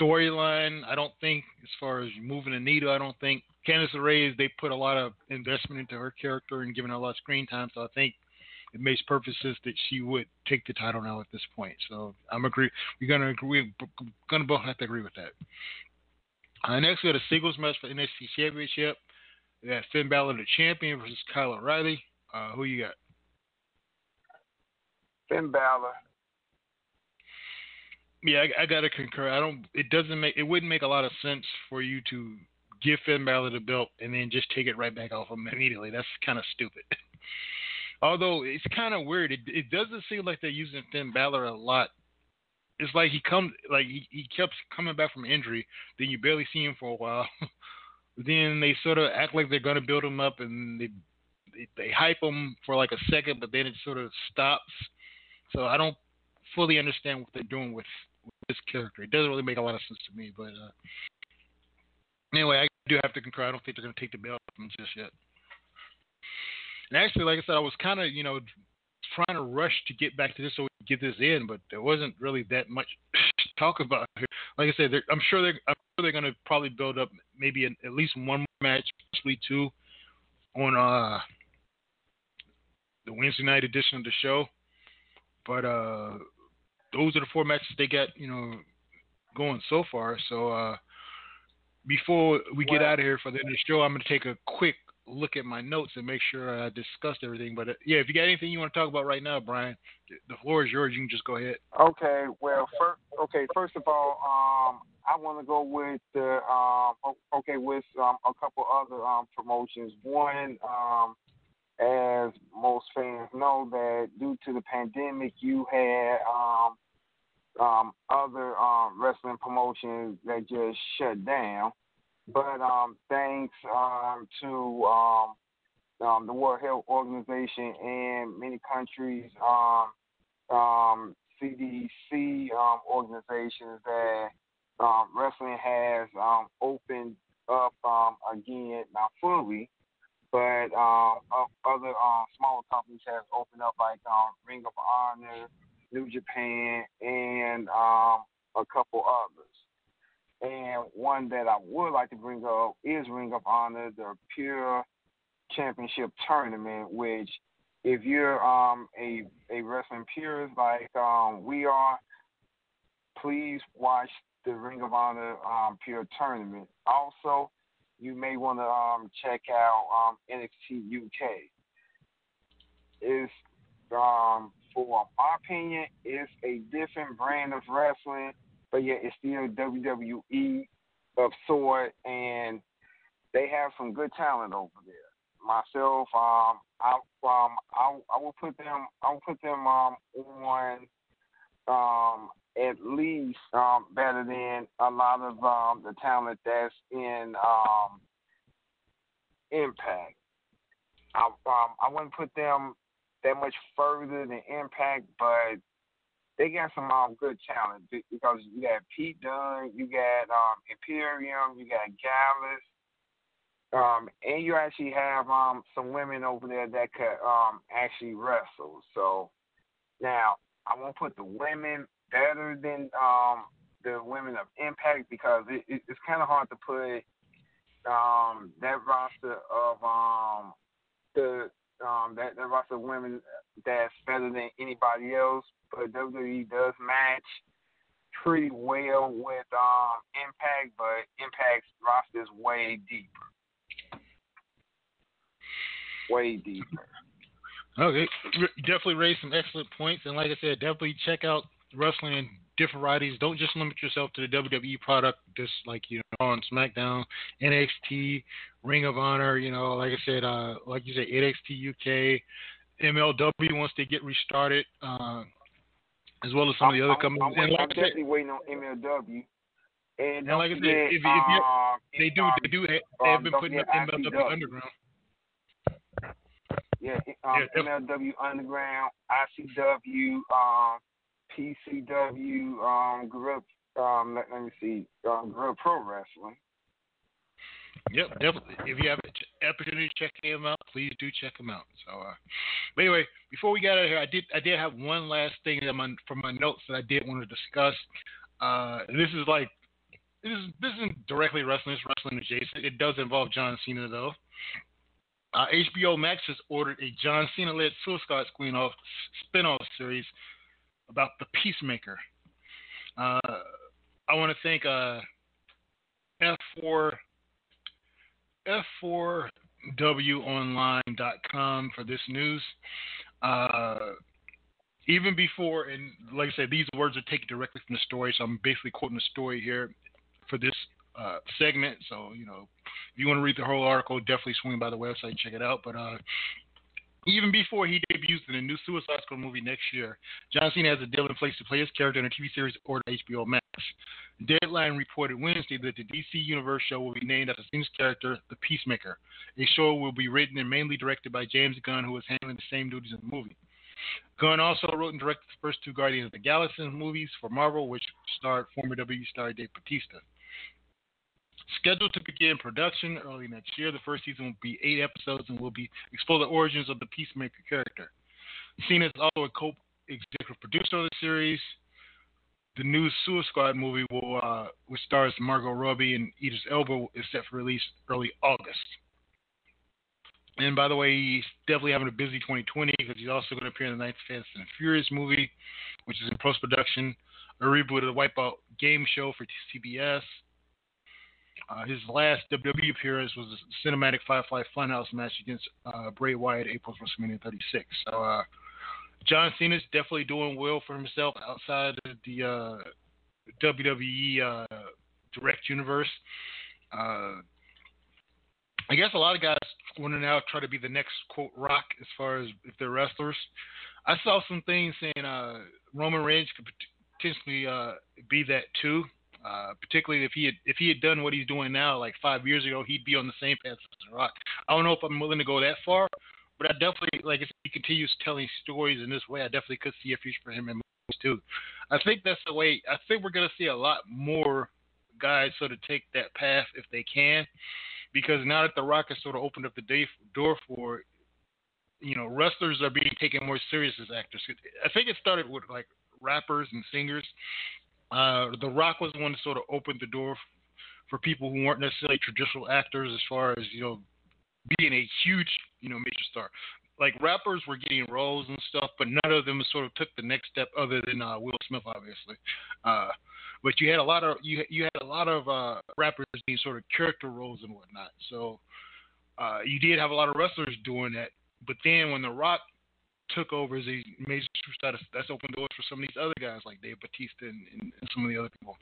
storyline. I don't think as far as moving the needle. I don't think Candice LeRae they put a lot of investment into her character and giving her a lot of screen time. So I think it makes perfect sense that she would take the title now at this point. So I'm agree. We're gonna agree. We're gonna both have to agree with that. Uh, next, we got a singles match for NXT Championship. We got Finn Balor, the champion, versus Kyle O'Reilly. Uh, who you got? Finn Balor. Yeah, I, I gotta concur. I don't. It doesn't make. It wouldn't make a lot of sense for you to give Finn Balor the belt and then just take it right back off him immediately. That's kind of stupid. Although it's kind of weird. It, it doesn't seem like they're using Finn Balor a lot. It's like he comes, like he, he kept coming back from injury. Then you barely see him for a while. then they sort of act like they're gonna build him up, and they, they they hype him for like a second, but then it sort of stops. So I don't fully understand what they're doing with, with this character. It doesn't really make a lot of sense to me. But uh, anyway, I do have to concur. I don't think they're gonna take the belt from just yet. And actually, like I said, I was kind of you know trying to rush to get back to this so we could get this in, but there wasn't really that much to talk about here. Like I said, I'm sure they're I'm sure they're gonna probably build up maybe an, at least one more match, possibly two, on uh the Wednesday night edition of the show. But uh those are the four matches they got, you know, going so far. So uh before we get out of here for the end of the show, I'm gonna take a quick look at my notes and make sure I discussed everything. But uh, yeah, if you got anything you want to talk about right now, Brian, the floor is yours. You can just go ahead. Okay. Well, first, okay. First of all, um, I want to go with the um, okay with um, a couple other um, promotions. One, um, as most fans know, that due to the pandemic, you had um, um, other um, wrestling promotions that just shut down. But um, thanks um, to um, um, the World Health Organization and many countries, um, um, CDC um, organizations that um, wrestling has um, opened up um, again, not fully, but um, other um, smaller companies have opened up like um, Ring of Honor, New Japan, and um, a couple others. And one that I would like to bring up is Ring of Honor, the Pure Championship Tournament, which if you're um, a a wrestling purist like um, we are, please watch the Ring of Honor um, Pure Tournament. Also, you may want to um, check out um, NXT UK. Is um, for my opinion, it's a different brand of wrestling but yet it's still WWE of sort, and they have some good talent over there. Myself, um, I um, I, I will put them, I will put them um on um at least um better than a lot of um the talent that's in um Impact. I um I wouldn't put them that much further than Impact, but they got some um, good talent because you got Pete Dunne, you got um, Imperium, you got Gallus, um, and you actually have um, some women over there that could um, actually wrestle. So now I won't put the women better than um, the women of Impact because it, it, it's kind of hard to put um, that roster of um, the um, that, that roster of women that's better than anybody else but WWE does match pretty well with um, Impact, but Impact's roster is way deeper. Way deeper. Okay, definitely raised some excellent points, and like I said, definitely check out wrestling in different varieties. Don't just limit yourself to the WWE product, just like you know on SmackDown, NXT, Ring of Honor. You know, like I said, uh, like you said, NXT UK, MLW once they get restarted. Uh, as well as some I'm, of the other I'm, companies. I'm, and like I'm definitely waiting on MLW. And, and like I said, if, if um, they do, they do, they have been putting up MLW Underground. Yeah, um, yeah, MLW Underground, ICW, um, PCW, um, Gorilla, um, let, let me see, um, Gorilla Pro Wrestling. Yep, definitely. If you have an opportunity to check him out, please do check him out. So, uh, but anyway, before we got out of here, I did I did have one last thing my, from my notes that I did want to discuss. Uh, this is like this is this isn't directly wrestling; it's wrestling adjacent. It does involve John Cena though. Uh, HBO Max has ordered a John Cena-led Suicide Squad spin-off series about the Peacemaker. Uh, I want to thank uh, F4 F4WOnline.com for this news. Uh, even before, and like I said, these words are taken directly from the story, so I'm basically quoting the story here for this uh, segment. So, you know, if you want to read the whole article, definitely swing by the website check it out. But uh, even before he debuts in a new Suicide Squad movie next year, John Cena has a deal in place to play his character in a TV series ordered HBO Max. Deadline reported Wednesday that the DC Universe show will be named after Cena's character, the Peacemaker. A show will be written and mainly directed by James Gunn, who is handling the same duties in the movie. Gunn also wrote and directed the first two Guardians of the Galaxy movies for Marvel, which starred former WWE star Dave Batista. Scheduled to begin production early next year, the first season will be eight episodes and will be explore the origins of the Peacemaker character. Cena is also a co-executive producer of the series. The new Suicide Squad movie will, uh, which stars Margot Robbie and Idris Elba, is set for release early August. And by the way, he's definitely having a busy 2020 because he's also going to appear in the ninth Fast and Furious movie, which is in post production, a reboot of the Wipeout game show for CBS. Uh, his last WWE appearance was a cinematic Firefly Funhouse match against uh, Bray Wyatt, April WrestleMania 36. So uh, John Cena's definitely doing well for himself outside of the uh, WWE uh, direct universe. Uh, I guess a lot of guys want to now try to be the next quote Rock as far as if they're wrestlers. I saw some things saying uh, Roman Reigns could potentially be that too. Uh, particularly if he had if he had done what he's doing now, like five years ago, he'd be on the same path as Rock. I don't know if I'm willing to go that far, but I definitely like if he continues telling stories in this way, I definitely could see a future for him in movies too. I think that's the way. I think we're gonna see a lot more guys sort of take that path if they can, because now that the Rock has sort of opened up the day, door for it, you know, wrestlers are being taken more serious as actors. I think it started with like rappers and singers. Uh, the Rock was the one that sort of opened the door for people who weren't necessarily traditional actors, as far as you know, being a huge you know major star. Like rappers were getting roles and stuff, but none of them sort of took the next step, other than uh, Will Smith, obviously. Uh, but you had a lot of you you had a lot of uh, rappers being sort of character roles and whatnot. So uh, you did have a lot of wrestlers doing that. But then when The Rock took over as a major superstar, that's opened doors for some of these other guys like Dave Batista and, and, and some of the other people.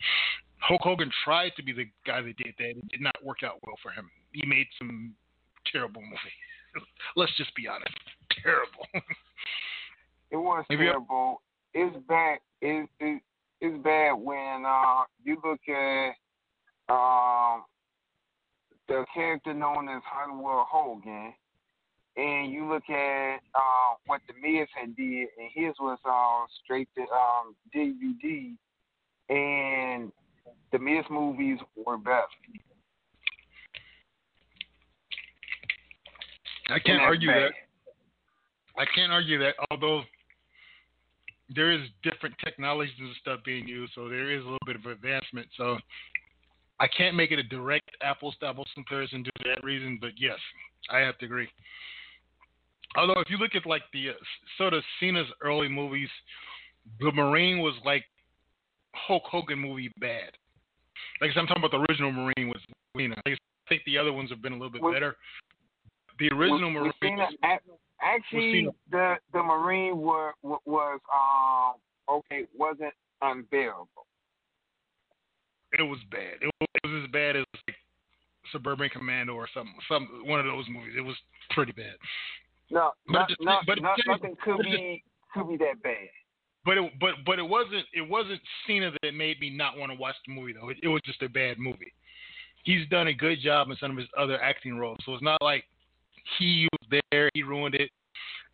Hulk Hogan tried to be the guy that did that. It did not work out well for him. He made some terrible movies. Let's just be honest. Terrible. It was Maybe terrible. It's bad. It, it, it's bad when uh, you look at um, the character known as Hollywood Hogan, and you look at uh, what the Miz had did, and his was uh, straight to um, DVD, and the Miz movies were better. I can't argue bad. that. I can't argue that, although there is different technologies and stuff being used, so there is a little bit of advancement. So I can't make it a direct apples to apples comparison due to that reason, but yes, I have to agree. Although if you look at like the uh, sort of Cena's early movies, the Marine was like Hulk Hogan movie bad. Like I said, I'm talking about the original Marine was Cena. I think the other ones have been a little bit Was- better. The original Was- was Marine. Cena ac- actually, the the Marine were, was um okay wasn't unbearable. it was bad. It was, it was as bad as like Suburban Commando or something, some one of those movies. It was pretty bad. No, But not, but not, nothing could be could be that bad. But it, but but it wasn't it wasn't Cena that made me not want to watch the movie though. It, it was just a bad movie. He's done a good job in some of his other acting roles, so it's not like he was there, he ruined it.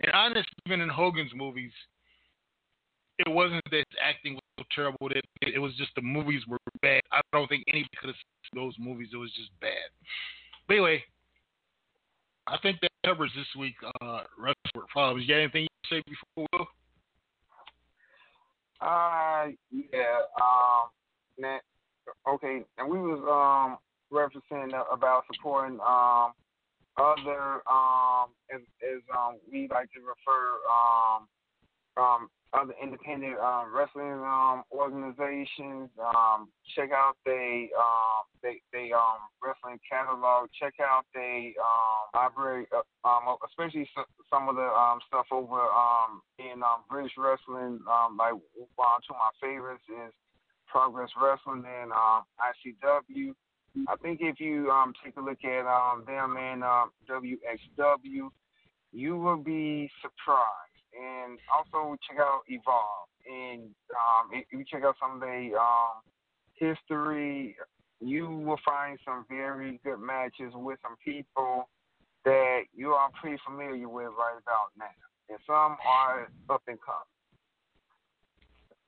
And honestly, even in Hogan's movies, it wasn't that his acting was so terrible. That it, it was just the movies were bad. I don't think anybody could have seen those movies. It was just bad. But anyway, I think that covers this week. Uh, Wrestling Problems. You got anything you to say before Will? Uh, yeah. Um, okay, and we was um referencing about supporting um other um as, as um we like to refer um um, other independent um, wrestling um, organizations. Um, check out they um, they they um, wrestling catalog. Check out they um, library, uh, um, especially some of the um, stuff over um, in um, British wrestling. Um, like one of my favorites is Progress Wrestling and um, ICW. I think if you um, take a look at um, them and um, WXW, you will be surprised and also check out Evolve. And um, if you check out some of the um, history, you will find some very good matches with some people that you are pretty familiar with right about now, and some are up and coming.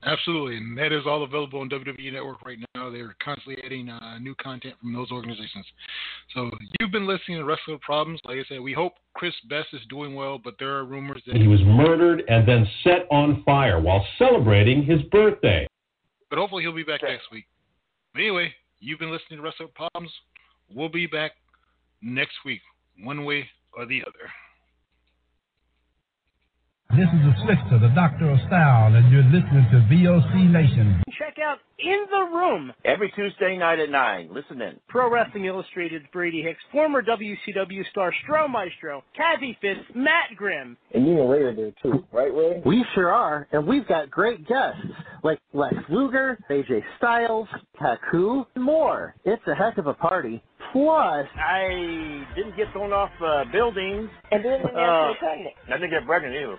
Absolutely, and that is all available on WWE Network right now. They're constantly adding uh, new content from those organizations. So you've been listening to Wrestling Problems. Like I said, we hope Chris Best is doing well, but there are rumors that he was murdered and then set on fire while celebrating his birthday. But hopefully he'll be back next week. But anyway, you've been listening to Wrestling Problems. We'll be back next week, one way or the other. This is the Slickster, the Doctor of Style, and you're listening to VOC Nation. Check out In the Room every Tuesday night at 9. Listen in. Pro Wrestling Illustrated's Brady Hicks, former WCW star Stro Maestro, Kathy Fitz, Matt Grimm. And you and Ray are there too, right, Ray? We sure are, and we've got great guests like Lex Luger, AJ Styles, Taku, and more. It's a heck of a party. Plus, I didn't get thrown off uh, buildings. And didn't get Uh. I didn't get pregnant either.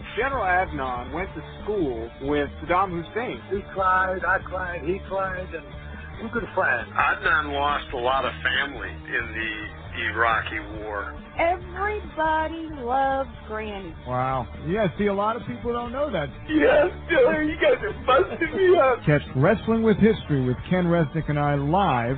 General Adnan went to school with Saddam Hussein. He cried, I cried, he cried, and we're good friends. Adnan lost a lot of family in the Iraqi war. Everybody loves Granny. Wow. Yeah, see, a lot of people don't know that. Yes, Billy, you guys are busting me up. Catch Wrestling with History with Ken Resnick and I live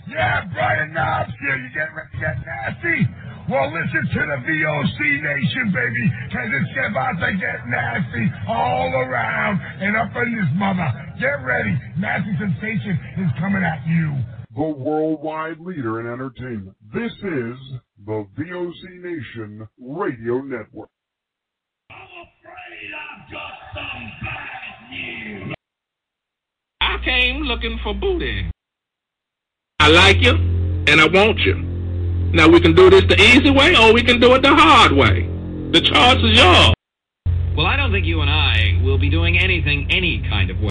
Yeah, Brian Knobbs here. You get, re- get nasty? Well, listen to the VOC Nation, baby, because it's about to get nasty all around and up in this mother. Get ready. Nasty Sensation is coming at you. The worldwide leader in entertainment. This is the VOC Nation Radio Network. I'm afraid I've got some bad news. I came looking for booty. I like you, and I want you. Now we can do this the easy way, or we can do it the hard way. The choice is yours. Well, I don't think you and I will be doing anything any kind of way.